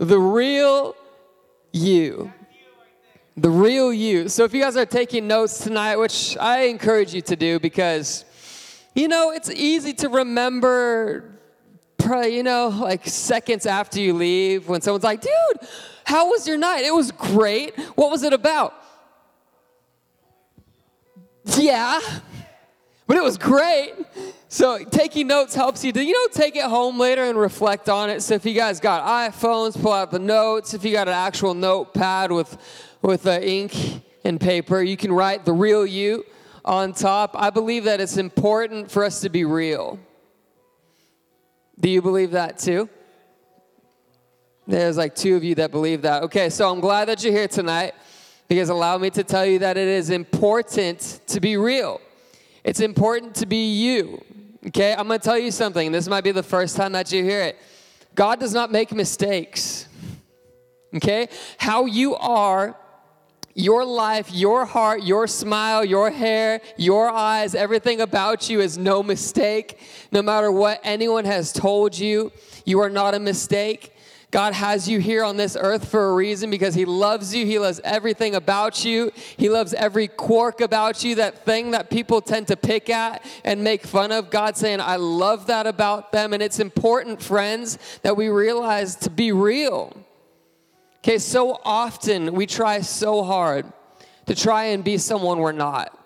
the real you. The real you. So if you guys are taking notes tonight, which I encourage you to do because, you know, it's easy to remember, probably, you know, like seconds after you leave when someone's like, dude, how was your night? It was great. What was it about? Yeah, but it was great. So taking notes helps you to, you know, take it home later and reflect on it. So if you guys got iPhones, pull out the notes. If you got an actual notepad with, with uh, ink and paper, you can write the real you on top. I believe that it's important for us to be real. Do you believe that too? There's like two of you that believe that. Okay, so I'm glad that you're here tonight because allow me to tell you that it is important to be real. It's important to be you. Okay, I'm to tell you something. This might be the first time that you hear it. God does not make mistakes. Okay? How you are, your life, your heart, your smile, your hair, your eyes, everything about you is no mistake. No matter what anyone has told you, you are not a mistake. God has you here on this earth for a reason because He loves you. He loves everything about you. He loves every quirk about you, that thing that people tend to pick at and make fun of. God saying, I love that about them. And it's important, friends, that we realize to be real. Okay, so often we try so hard to try and be someone we're not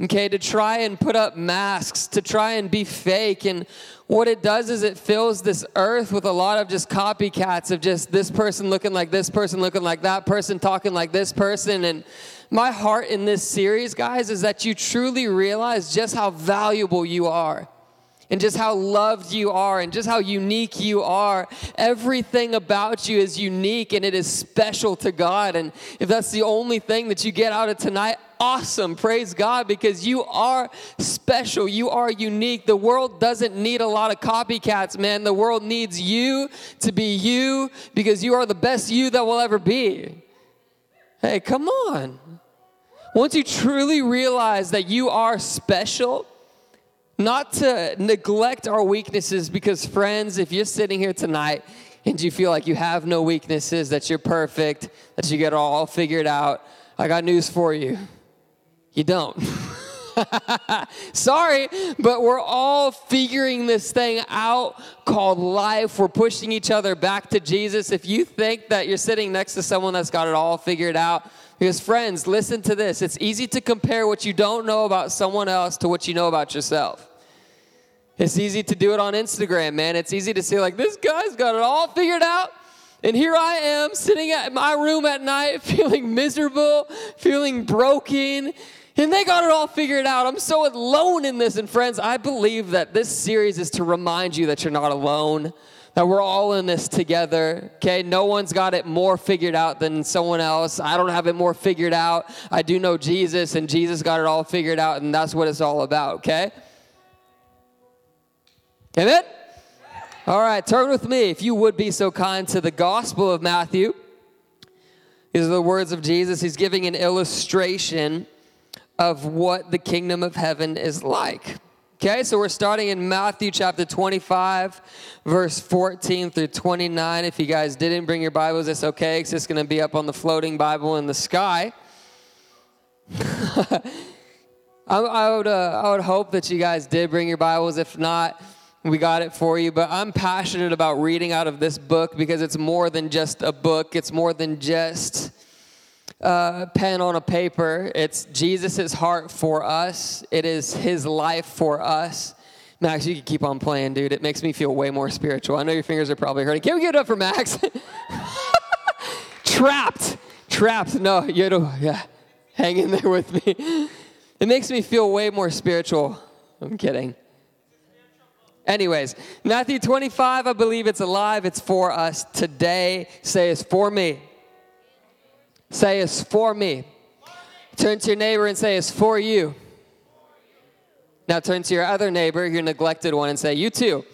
okay, to try and put up masks, to try and be fake. And what it does is it fills this earth with a lot of just copycats of just this person looking like this person, looking like that person, talking like this person. And my heart in this series, guys, is that you truly realize just how valuable you are. And just how loved you are, and just how unique you are. Everything about you is unique and it is special to God. And if that's the only thing that you get out of tonight, awesome. Praise God because you are special. You are unique. The world doesn't need a lot of copycats, man. The world needs you to be you because you are the best you that will ever be. Hey, come on. Once you truly realize that you are special, not to neglect our weaknesses because, friends, if you're sitting here tonight and you feel like you have no weaknesses, that you're perfect, that you get all figured out, I got news for you. You don't. Sorry, but we're all figuring this thing out called life. We're pushing each other back to Jesus. If you think that you're sitting next to someone that's got it all figured out, because friends, listen to this. It's easy to compare what you don't know about someone else to what you know about yourself. It's easy to do it on Instagram, man. It's easy to say, like, this guy's got it all figured out. And here I am sitting at my room at night feeling miserable, feeling broken, and they got it all figured out. I'm so alone in this. And friends, I believe that this series is to remind you that you're not alone, that we're all in this together. Okay, no one's got it more figured out than someone else. I don't have it more figured out. I do know Jesus, and Jesus got it all figured out, and that's what it's all about. Okay. Amen. All right, turn with me, if you would be so kind, to the Gospel of Matthew. These are the words of Jesus. He's giving an illustration of what the kingdom of heaven is like. Okay, so we're starting in Matthew chapter 25, verse 14 through 29. If you guys didn't bring your Bibles, it's okay. It's just going to be up on the floating Bible in the sky. I, I, would, uh, I would hope that you guys did bring your Bibles. If not, we got it for you. But I'm passionate about reading out of this book because it's more than just a book, it's more than just uh, pen on a paper. It's Jesus' heart for us, it is his life for us. Max, you can keep on playing, dude. It makes me feel way more spiritual. I know your fingers are probably hurting. Can we give it up for Max? Trapped. Trapped. No, you know, yeah. Hang in there with me. It makes me feel way more spiritual. I'm kidding. Anyways, Matthew 25, I believe it's alive. It's for us today. Say it's for me. Say it's for me. Turn to your neighbor and say it's for you. Now turn to your other neighbor, your neglected one, and say, You too.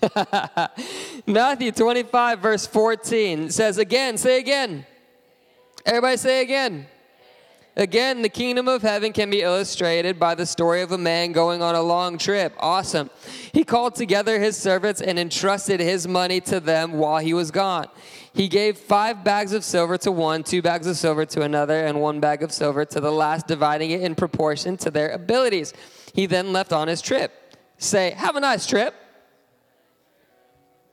Matthew 25, verse 14 says again, say again. Everybody say again. Again, the kingdom of heaven can be illustrated by the story of a man going on a long trip. Awesome. He called together his servants and entrusted his money to them while he was gone. He gave five bags of silver to one, two bags of silver to another, and one bag of silver to the last, dividing it in proportion to their abilities. He then left on his trip. Say, have a nice trip.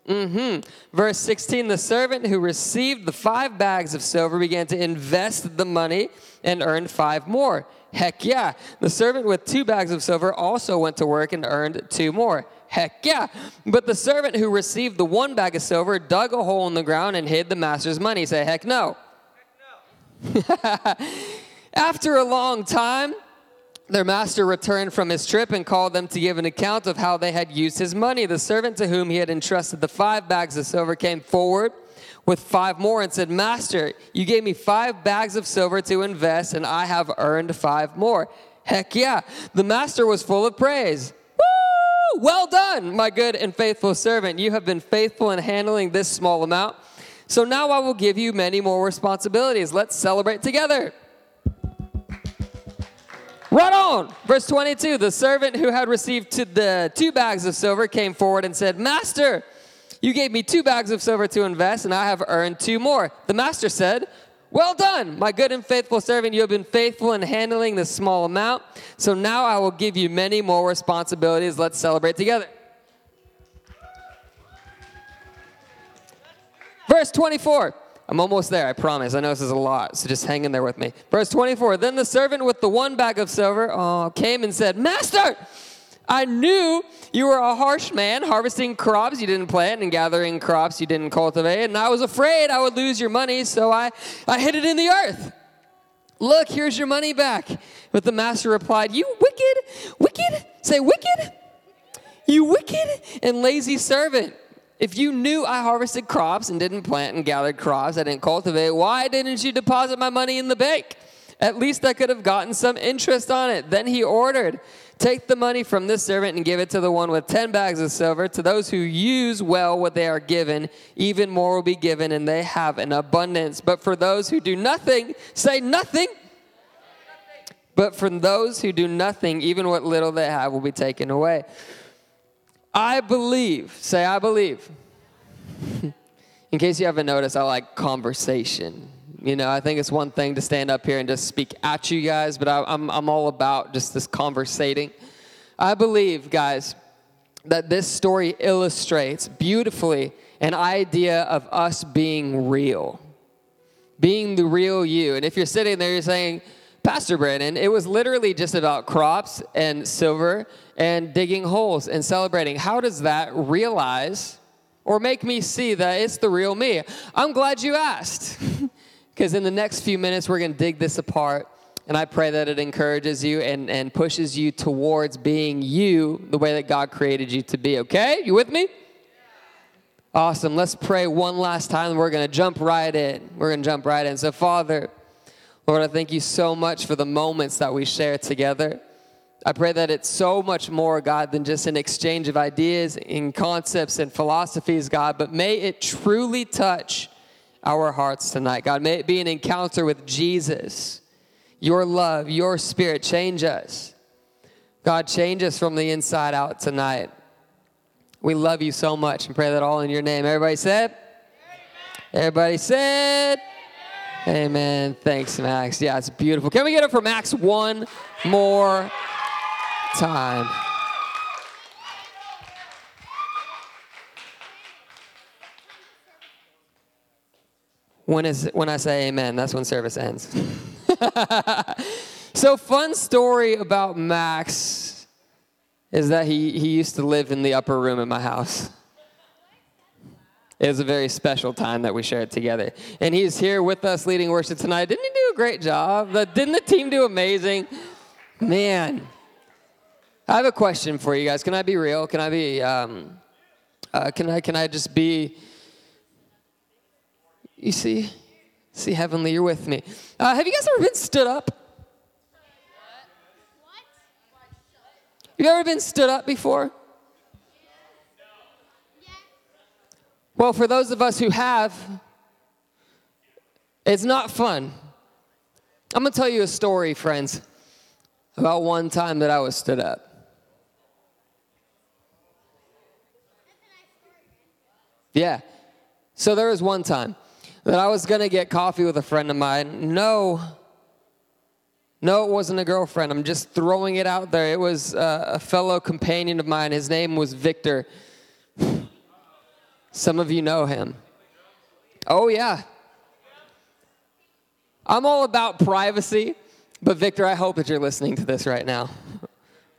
Mm-hmm. Verse 16 The servant who received the five bags of silver began to invest the money and earned five more. Heck yeah. The servant with two bags of silver also went to work and earned two more. Heck yeah. But the servant who received the one bag of silver dug a hole in the ground and hid the master's money. Say, heck no. Heck no. After a long time, their master returned from his trip and called them to give an account of how they had used his money. The servant to whom he had entrusted the five bags of silver came forward with five more and said, Master, you gave me five bags of silver to invest, and I have earned five more. Heck yeah. The master was full of praise. Well done, my good and faithful servant. You have been faithful in handling this small amount. So now I will give you many more responsibilities. Let's celebrate together. Right on. Verse 22 The servant who had received the two bags of silver came forward and said, Master, you gave me two bags of silver to invest, and I have earned two more. The master said, Well done, my good and faithful servant. You have been faithful in handling this small amount. So now I will give you many more responsibilities. Let's celebrate together. Verse 24. I'm almost there, I promise. I know this is a lot, so just hang in there with me. Verse 24 Then the servant with the one bag of silver oh, came and said, Master, I knew you were a harsh man, harvesting crops you didn't plant and gathering crops you didn't cultivate, and I was afraid I would lose your money, so I, I hid it in the earth. Look, here's your money back. But the master replied, You wicked, wicked, say wicked, you wicked and lazy servant. If you knew I harvested crops and didn't plant and gathered crops I didn't cultivate, why didn't you deposit my money in the bank? At least I could have gotten some interest on it. Then he ordered, Take the money from this servant and give it to the one with 10 bags of silver. To those who use well what they are given, even more will be given, and they have an abundance. But for those who do nothing, say nothing. But from those who do nothing, even what little they have will be taken away. I believe, say, I believe. In case you haven't noticed, I like conversation. You know, I think it's one thing to stand up here and just speak at you guys, but I, I'm, I'm all about just this conversating. I believe, guys, that this story illustrates beautifully an idea of us being real, being the real you. And if you're sitting there, you're saying, Pastor Brandon, it was literally just about crops and silver and digging holes and celebrating. How does that realize or make me see that it's the real me? I'm glad you asked. Because in the next few minutes, we're going to dig this apart. And I pray that it encourages you and, and pushes you towards being you the way that God created you to be. Okay? You with me? Awesome. Let's pray one last time. We're going to jump right in. We're going to jump right in. So, Father, Lord, I thank you so much for the moments that we share together. I pray that it's so much more, God, than just an exchange of ideas and concepts and philosophies, God, but may it truly touch our hearts tonight. God, may it be an encounter with Jesus. Your love, your spirit, change us. God, change us from the inside out tonight. We love you so much and pray that all in your name. Everybody said? Amen. Everybody said? Amen. Thanks, Max. Yeah, it's beautiful. Can we get it for Max one more time? When is when I say amen, that's when service ends. so fun story about Max is that he, he used to live in the upper room in my house. It was a very special time that we shared together. And he's here with us leading worship tonight. Didn't he do a great job? Didn't the team do amazing? Man. I have a question for you guys. Can I be real? Can I be, um, uh, can, I, can I just be, you see, see, Heavenly, you're with me. Uh, have you guys ever been stood up? You ever been stood up before? Well, for those of us who have, it's not fun. I'm going to tell you a story, friends, about one time that I was stood up. Yeah. So there was one time that I was going to get coffee with a friend of mine. No, no, it wasn't a girlfriend. I'm just throwing it out there. It was uh, a fellow companion of mine. His name was Victor. Some of you know him. Oh, yeah. I'm all about privacy, but Victor, I hope that you're listening to this right now.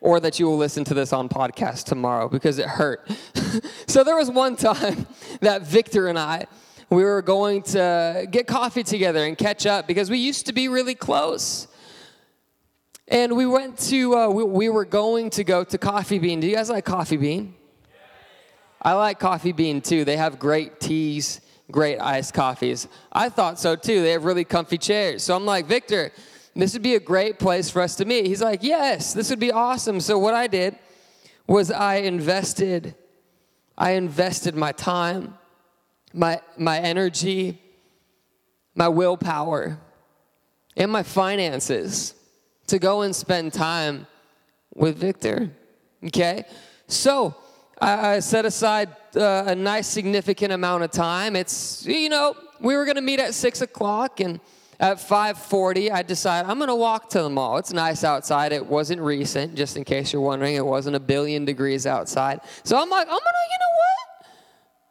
Or that you will listen to this on podcast tomorrow because it hurt. so there was one time that Victor and I, we were going to get coffee together and catch up because we used to be really close. And we went to, uh, we, we, were going to go to Coffee Bean. Do you guys like Coffee Bean? I like Coffee Bean too. They have great teas, great iced coffees. I thought so too. They have really comfy chairs. So I'm like, Victor, this would be a great place for us to meet. He's like, yes, this would be awesome. So what I did was I invested, I invested my time, my, my energy, my willpower, and my finances to go and spend time with Victor. Okay? So I, I set aside uh, a nice significant amount of time. It's, you know, we were going to meet at 6 o'clock and at 5.40 i decided i'm going to walk to the mall it's nice outside it wasn't recent just in case you're wondering it wasn't a billion degrees outside so i'm like i'm going to you know what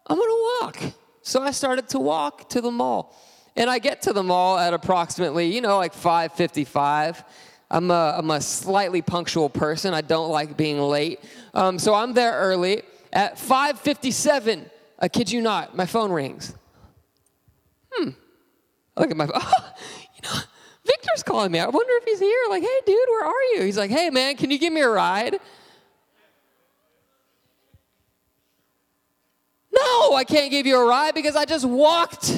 i'm going to walk so i started to walk to the mall and i get to the mall at approximately you know like 5.55 I'm a, I'm a slightly punctual person. I don't like being late. Um, so I'm there early. At 5.57, I kid you not, my phone rings. Hmm. I look at my phone. Oh, you know, Victor's calling me. I wonder if he's here. Like, hey, dude, where are you? He's like, hey, man, can you give me a ride? No, I can't give you a ride because I just walked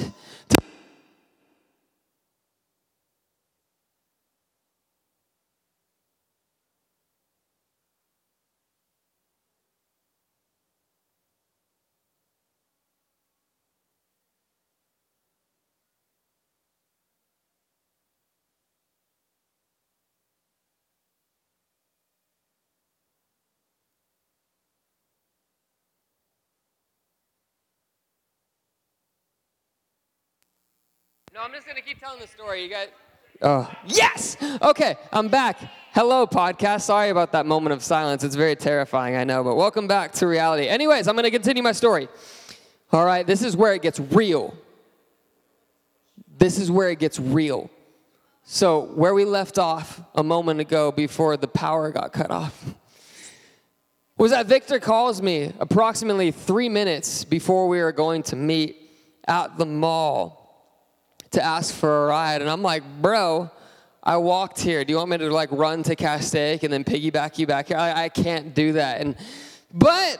No, I'm just to keep telling the story. You guys. Oh, yes! Okay, I'm back. Hello, podcast. Sorry about that moment of silence. It's very terrifying, I know, but welcome back to reality. Anyways, I'm going to continue my story. All right, this is where it gets real. This is where it gets real. So, where we left off a moment ago before the power got cut off was that Victor calls me approximately three minutes before we were going to meet at the mall to ask for a ride. And I'm like, bro, I walked here. Do you want me to like run to Castaic and then piggyback you back here? I, I can't do that. And but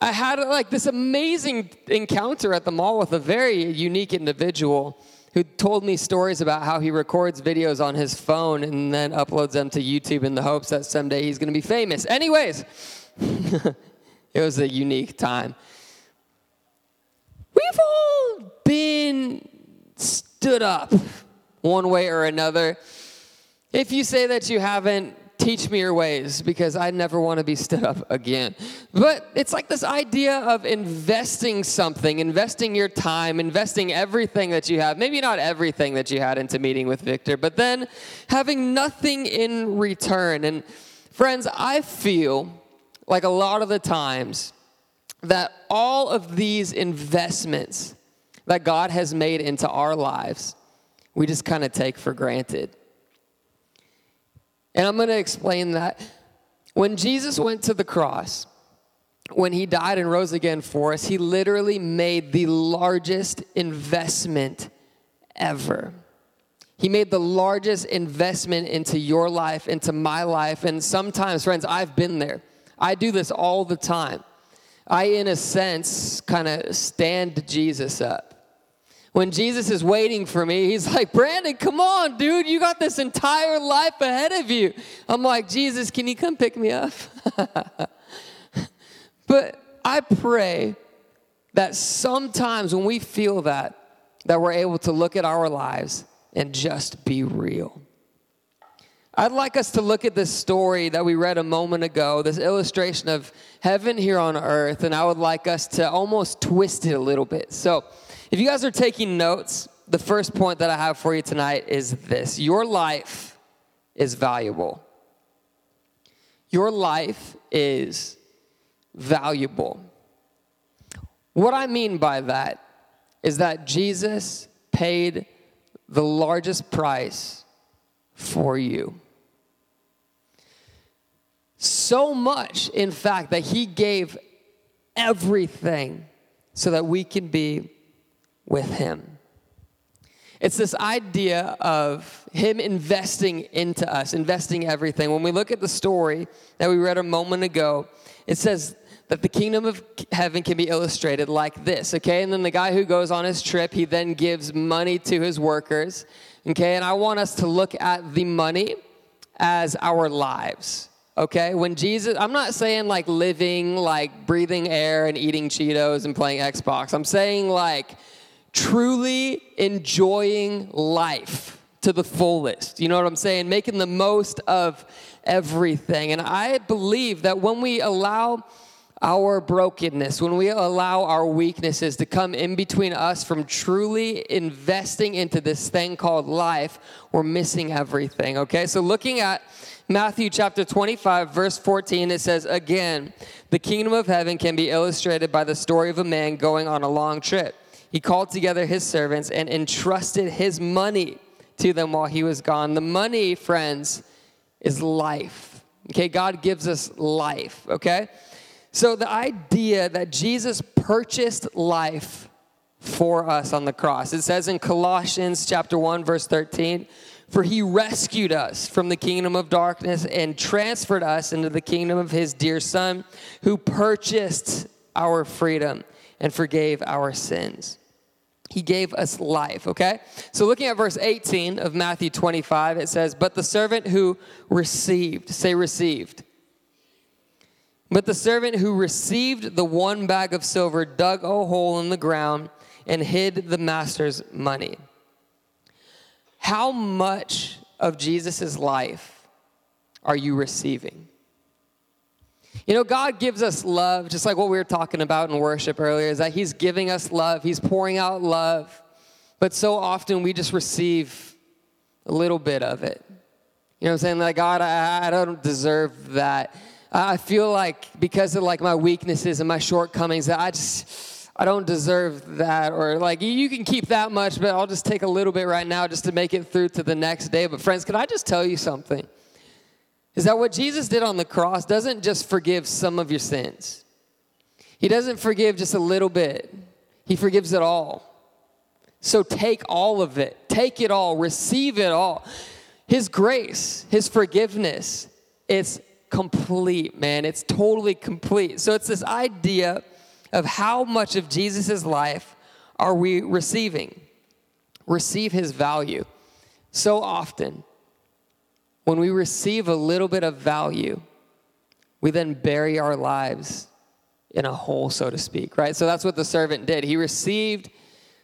I had like this amazing encounter at the mall with a very unique individual who told me stories about how he records videos on his phone and then uploads them to YouTube in the hopes that someday he's going to be famous. Anyways, it was a unique time. We've all been stood up one way or another. If you say that you haven't, teach me your ways because I never want to be stood up again. But it's like this idea of investing something, investing your time, investing everything that you have. Maybe not everything that you had into meeting with Victor, but then having nothing in return. And friends, I feel like a lot of the times that all of these investments that God has made into our lives, we just kind of take for granted. And I'm going to explain that. When Jesus went to the cross, when he died and rose again for us, he literally made the largest investment ever. He made the largest investment into your life, into my life. And sometimes, friends, I've been there. I do this all the time. I, in a sense, kind of stand Jesus up when Jesus is waiting for me, he's like, Brandon, come on, dude, you got this entire life ahead of you. I'm like, Jesus, can you come pick me up? but I pray that sometimes when we feel that, that we're able to look at our lives and just be real. I'd like us to look at this story that we read a moment ago, this illustration of heaven here on earth, and I would like us to almost twist it a little bit. So, if you guys are taking notes, the first point that I have for you tonight is this Your life is valuable. Your life is valuable. What I mean by that is that Jesus paid the largest price for you. So much, in fact, that he gave everything so that we can be with him. It's this idea of him investing into us, investing everything. When we look at the story that we read a moment ago, it says that the kingdom of heaven can be illustrated like this, okay? And then the guy who goes on his trip, he then gives money to his workers, okay? And I want us to look at the money as our lives okay? When Jesus, I'm not saying like living, like breathing air and eating Cheetos and playing Xbox. I'm saying like truly enjoying life to the fullest. You know what I'm saying? Making the most of everything. And I believe that when we allow our brokenness, when we allow our weaknesses to come in between us from truly investing into this thing called life, we're missing everything, okay? So looking at Matthew chapter 25, verse 14, it says, Again, the kingdom of heaven can be illustrated by the story of a man going on a long trip. He called together his servants and entrusted his money to them while he was gone. The money, friends, is life. Okay, God gives us life, okay? So the idea that Jesus purchased life for us on the cross. It says in Colossians chapter 1 verse 13, for he rescued us from the kingdom of darkness and transferred us into the kingdom of his dear Son, who purchased our freedom and forgave our sins. He gave us life, okay? So looking at verse 18 of Matthew 25, it says, But the servant who received, say received. But the servant who received the one bag of silver dug a hole in the ground and hid the master's money how much of Jesus' life are you receiving? You know, God gives us love, just like what we were talking about in worship earlier, is that He's giving us love, He's pouring out love. But so often we just receive a little bit of it. You know I'm saying? Like, God, I, I don't deserve that. I feel like because of like my weaknesses and my shortcomings, that I just I don't deserve that, or like, you can keep that much, but I'll just take a little bit right now just to make it through to the next day. But, friends, can I just tell you something? Is that what Jesus did on the cross doesn't just forgive some of your sins, He doesn't forgive just a little bit, He forgives it all. So take all of it, take it all, receive it all. His grace, His forgiveness, it's complete, man. It's totally complete. So it's this idea of how much of Jesus' life are we receiving? Receive his value. So often, when we receive a little bit of value, we then bury our lives in a hole, so to speak, right? So that's what the servant did. He received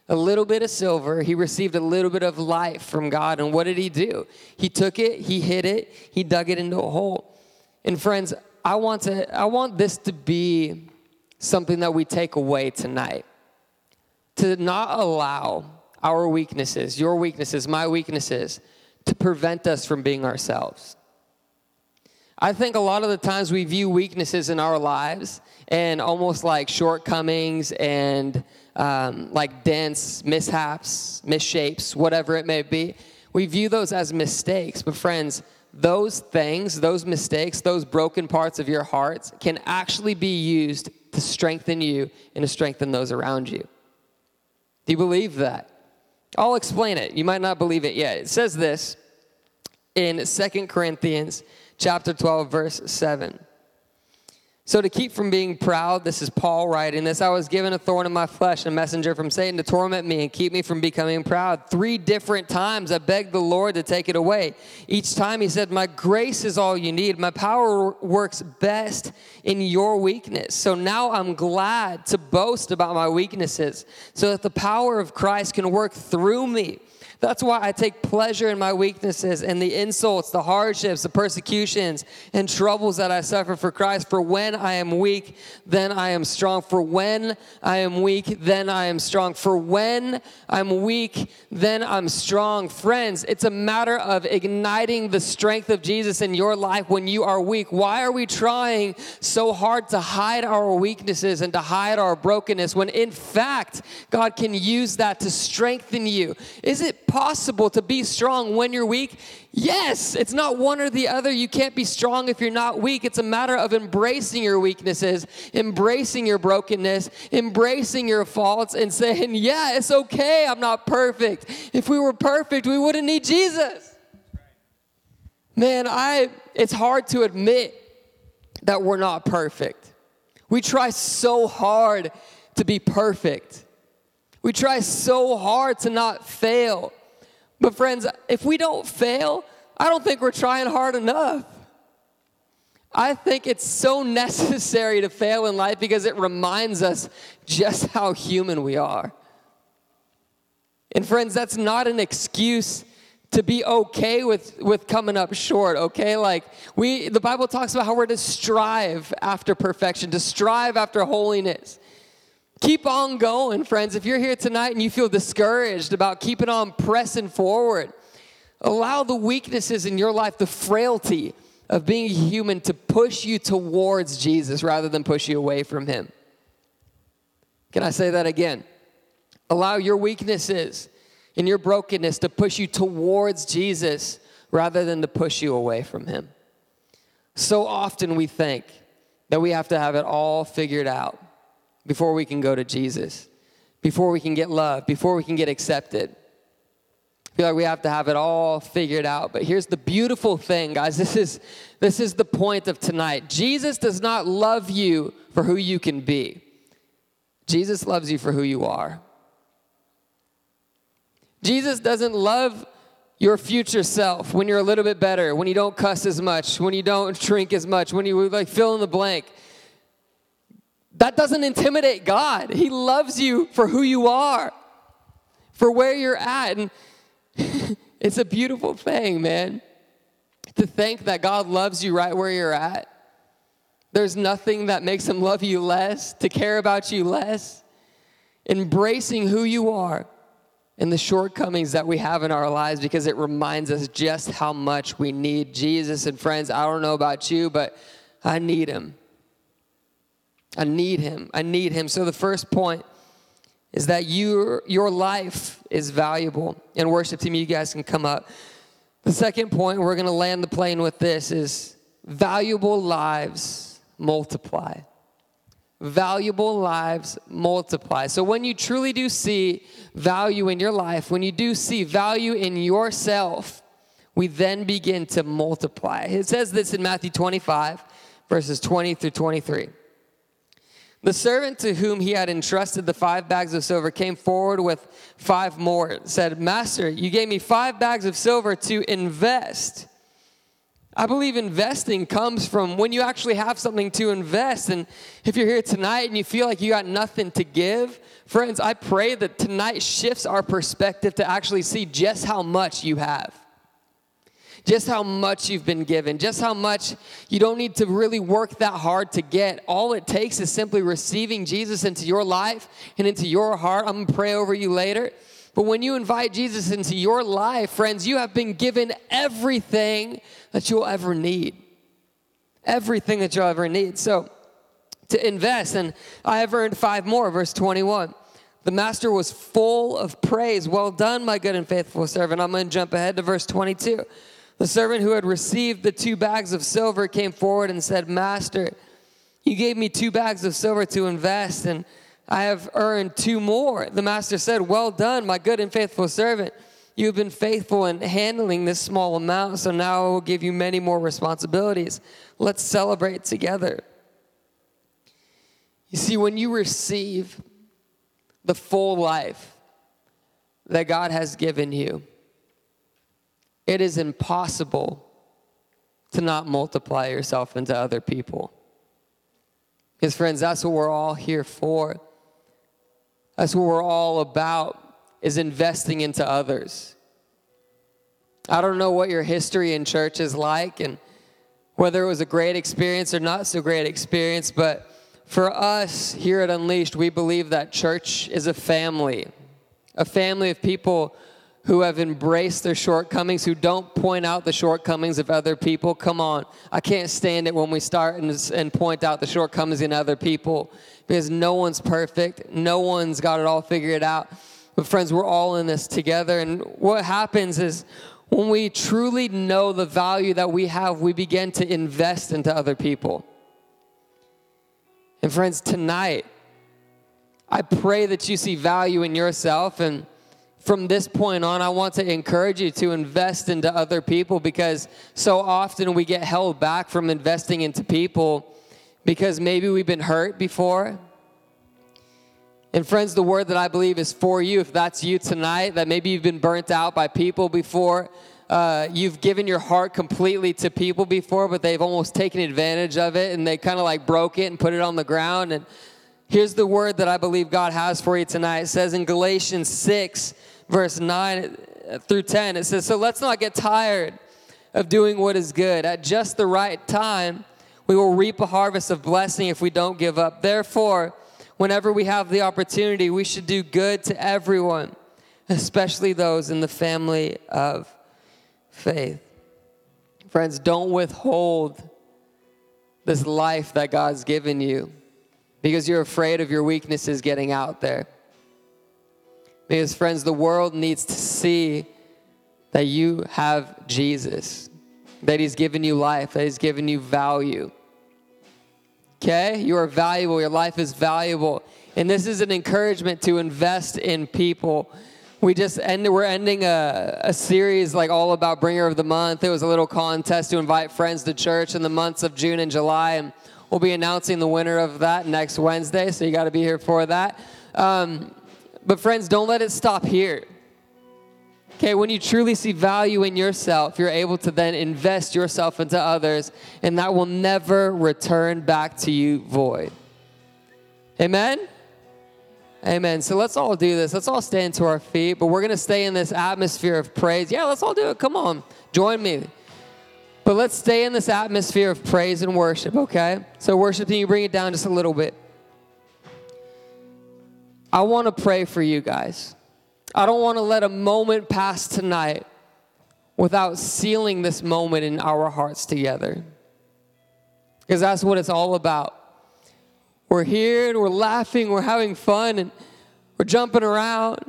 a little bit of silver, he received a little bit of life from God. And what did he do? He took it, he hid it, he dug it into a hole. And friends, I want to I want this to be something that we take away tonight. To not allow our weaknesses, your weaknesses, my weaknesses, to prevent us from being ourselves. I think a lot of the times we view weaknesses in our lives and almost like shortcomings and um, like dents, mishaps, misshapes, whatever it may be. We view those as mistakes. But, friends, those things, those mistakes, those broken parts of your hearts can actually be used to strengthen you and to strengthen those around you. Do you believe that? I'll explain it. You might not believe it yet. It says this in Second Corinthians chapter 12 verse 7. So, to keep from being proud, this is Paul writing this. I was given a thorn in my flesh, a messenger from Satan to torment me and keep me from becoming proud. Three different times I begged the Lord to take it away. Each time he said, My grace is all you need. My power works best in your weakness. So now I'm glad to boast about my weaknesses so that the power of Christ can work through me. That's why I take pleasure in my weaknesses and the insults, the hardships, the persecutions, and troubles that I suffer for Christ. For when I am weak, then I am strong. For when I am weak, then I am strong. For when I'm weak, then I'm strong. Friends, it's a matter of igniting the strength of Jesus in your life when you are weak. Why are we trying so hard to hide our weaknesses and to hide our brokenness when in fact God can use that to strengthen you? Is it possible to be strong when you're weak? Yes, it's not one or the other. You can't be strong if you're not weak. It's a matter of embracing your weaknesses, embracing your brokenness, embracing your faults, and saying, Yeah, it's okay. I'm not perfect. If we were perfect, we wouldn't need Jesus. Man, I it's hard to admit that we're not perfect. We try so hard to be perfect. We try so hard to not fail. But, friends, if we don't fail, I don't think we're trying hard enough. I think it's so necessary to fail in life because it reminds us just how human we are. And, friends, that's not an excuse to be okay with, with coming up short, okay? Like, we, the Bible talks about how we're to strive after perfection, to strive after holiness. Keep on going, friends. If you're here tonight and you feel discouraged about keeping on pressing forward, allow the weaknesses in your life, the frailty of being human, to push you towards Jesus rather than push you away from Him. Can I say that again? Allow your weaknesses and your brokenness to push you towards Jesus rather than to push you away from Him. So often we think that we have to have it all figured out before we can go to Jesus, before we can get love, before we can get accepted. I feel like we have to have it all figured out. But here's the beautiful thing, guys. This is, this is the point of tonight. Jesus does not love you for who you can be, Jesus loves you for who you are. Jesus doesn't love your future self when you're a little bit better, when you don't cuss as much, when you don't drink as much, when you like fill in the blank. That doesn't intimidate God. He loves you for who you are, for where you're at. And it's a beautiful thing, man, to think that God loves you right where you're at. There's nothing that makes him love you less, to care about you less. Embracing who you are and the shortcomings that we have in our lives because it reminds us just how much we need Jesus. And friends, I don't know about you, but I need him. I need him. I need him. So the first point is that your, your life is valuable. And worship team, you guys can come up. The second point, we're going to land the plane with this, is valuable lives multiply. Valuable lives multiply. So when you truly do see value in your life, when you do see value in yourself, we then begin to multiply. It says this in Matthew 25, verses 20 through 23. The servant to whom he had entrusted the five bags of silver came forward with five more. Said, Master, you gave me five bags of silver to invest. I believe investing comes from when you actually have something to invest. And if you're here tonight and you feel like you got nothing to give, friends, I pray that tonight shifts our perspective to actually see just how much you have just how much you've been given, just how much you don't need to really work that hard to get. All it takes is simply receiving Jesus into your life and into your heart. I'm gonna pray over you later. But when you invite Jesus into your life, friends, you have been given everything that you'll ever need. Everything that you'll ever need. So, to invest, and I have earned five more, verse 21. The master was full of praise. Well done, my good and faithful servant. I'm going to jump ahead to verse 22. The servant who had received the two bags of silver came forward and said, Master, you gave me two bags of silver to invest, and I have earned two more. The master said, Well done, my good and faithful servant. You have been faithful in handling this small amount, so now I will give you many more responsibilities. Let's celebrate together. You see, when you receive the full life that God has given you, it is impossible to not multiply yourself into other people. Because, friends, that's what we're all here for. That's what we're all about, is investing into others. I don't know what your history in church is like and whether it was a great experience or not so great experience, but for us here at Unleashed, we believe that church is a family, a family of people who have embraced their shortcomings, who don't point out the shortcomings of other people. Come on, I can't stand it when we start and, and point out the shortcomings in other people because no one's perfect, no one's got it all figured out. But, friends, we're all in this together. And what happens is when we truly know the value that we have, we begin to invest into other people. And, friends, tonight, I pray that you see value in yourself. And from this point on, I want to encourage you to invest into other people because so often we get held back from investing into people because maybe we've been hurt before. And friends, the word that I believe is for you. If that's you tonight, that maybe you've been burnt out by people before, uh, you've given your heart completely to people before, but they've almost taken advantage of it and they kind of like broke it and put it on the ground. And here's the word that I believe God has for you tonight. It says in Galatians 6, verse 9 through 10, it says, So let's not get tired of doing what is good. At just the right time, we will reap a harvest of blessing if we don't give up. Therefore, whenever we have the opportunity, we should do good to everyone, especially those in the family of faith. Friends, don't withhold this life that God's given you because you're afraid of your weaknesses getting out there. Because, friends, the world needs to see that you have Jesus, that He's given you life, that He's given you value. Okay? You are valuable. Your life is valuable. And this is an encouragement to invest in people. We just ended, we're ending a, a series like all about bringer of the month. It was a little contest to invite friends to church in the months of June and July. And we'll be announcing the winner of that next Wednesday. So you got to be here for that. Um, but friends, don't let it stop here. Okay, when you truly see value in yourself, you're able to then invest yourself into others, and that will never return back to you void. Amen? Amen. So let's all do this. Let's all stand to our feet, but we're going to stay in this atmosphere of praise. Yeah, let's all do it. Come on, join me. But let's stay in this atmosphere of praise and worship, okay? So, worship you bring it down just a little bit. I want to pray for you guys. I don't want to let a moment pass tonight without sealing this moment in our hearts together. Because that's what it's all about. We're here and we're laughing, we're having fun, and we're jumping around,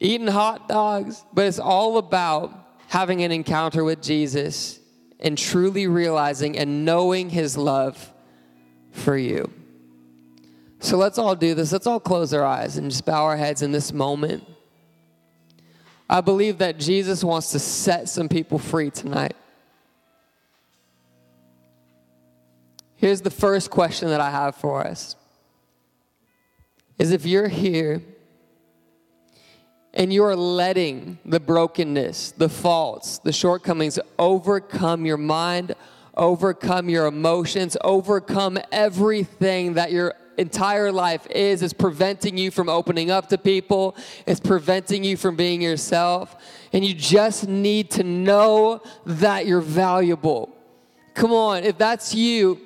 eating hot dogs, but it's all about having an encounter with Jesus and truly realizing and knowing his love for you. So let's all do this. Let's all close our eyes and just bow our heads in this moment. I believe that Jesus wants to set some people free tonight. Here's the first question that I have for us. Is if you're here and you're letting the brokenness, the faults, the shortcomings overcome your mind, overcome your emotions, overcome everything that you're entire life is is preventing you from opening up to people. It's preventing you from being yourself. And you just need to know that you're valuable. Come on if that's you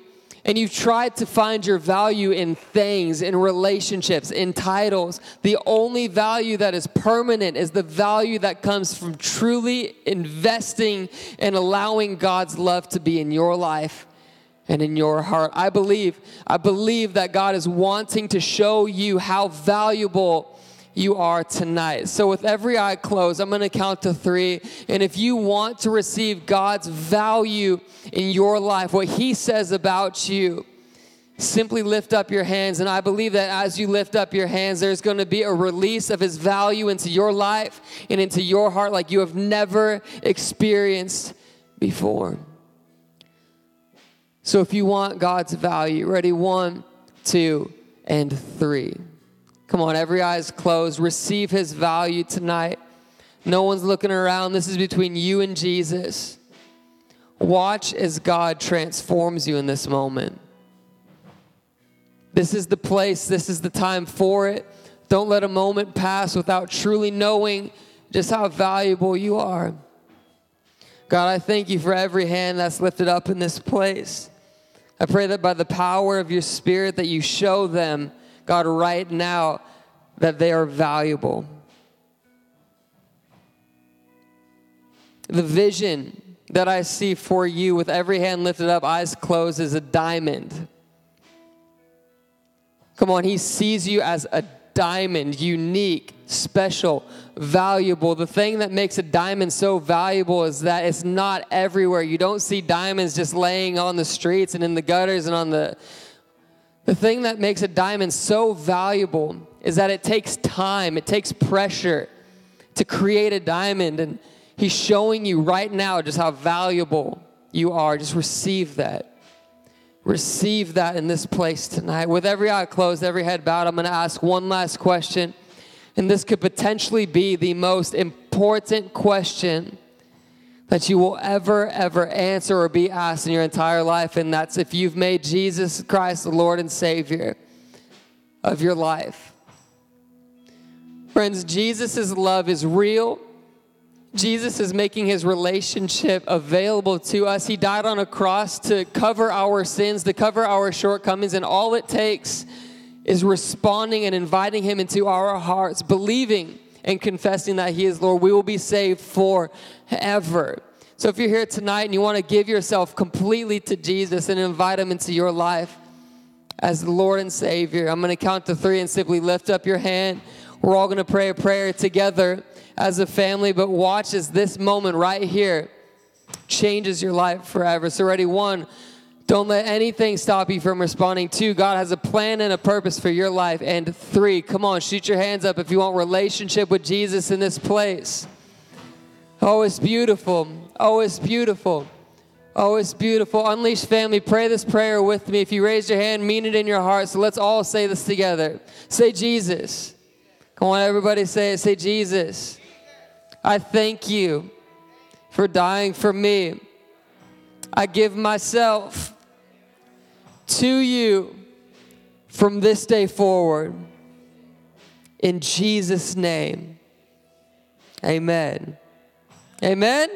and you've tried to find your value in things, in relationships, in titles, the only value that is permanent is the value that comes from truly investing and allowing God's love to be in your life and in your heart. I believe, I believe that God is wanting to show you how valuable you are tonight. So, with every eye closed, I'm going to count to three. And if you want to receive God's value in your life, what He says about you, simply lift up your hands. And I believe that as you lift up your hands, there's going to be a release of His value into your life and into your heart like you have never experienced before. So if you want God's value, ready? One, two, and three. Come on, every eye is closed. Receive his value tonight. No one's looking around. This is between you and Jesus. Watch as God transforms you in this moment. This is the place, this is the time for it. Don't let a moment pass without truly knowing just how valuable you are. God, I thank you for every hand that's lifted up in this place. I pray that by the power of your Spirit that you show them, God, right now, that they are valuable. The vision that I see for you with every hand lifted up, eyes closed, is a diamond. Come on, he sees you as a diamond, unique, special, valuable. The thing that makes a diamond so valuable is that it's not everywhere. You don't see diamonds just laying on the streets and in the gutters and on the. The thing that makes a diamond so valuable is that it takes time, it takes pressure to create a diamond. And He's showing you right now just how valuable you are. Just receive that. Receive that in this place tonight. With every eye closed, every head bowed, I'm going to ask one last question. And this could potentially be the most important question that you will ever, ever answer or be asked in your entire life. And that's if you've made Jesus Christ the Lord and Savior of your life. Friends, Jesus' love is real. Jesus is making his relationship available to us. He died on a cross to cover our sins, to cover our shortcomings, and all it takes is responding and inviting him into our hearts, believing and confessing that he is Lord. We will be saved forever. So if you're here tonight and you want to give yourself completely to Jesus and invite him into your life as Lord and Savior, I'm going to count to three and simply lift up your hand. We're all going to pray a prayer together as a family, but watch as this moment right here changes your life forever. So, ready? One, don't let anything stop you from responding. Two, God has a plan and a purpose for your life. And three, come on, shoot your hands up if you want relationship with Jesus in this place. Oh, it's beautiful. Oh, it's beautiful. Oh, it's beautiful. Unleash family, pray this prayer with me. If you raise your hand, mean it in your heart. So let's all say this together. Say, Jesus. Come on, everybody say it. Say, Jesus. I thank you for dying for me. I give myself to you from this day forward. In Jesus' name, amen. Amen.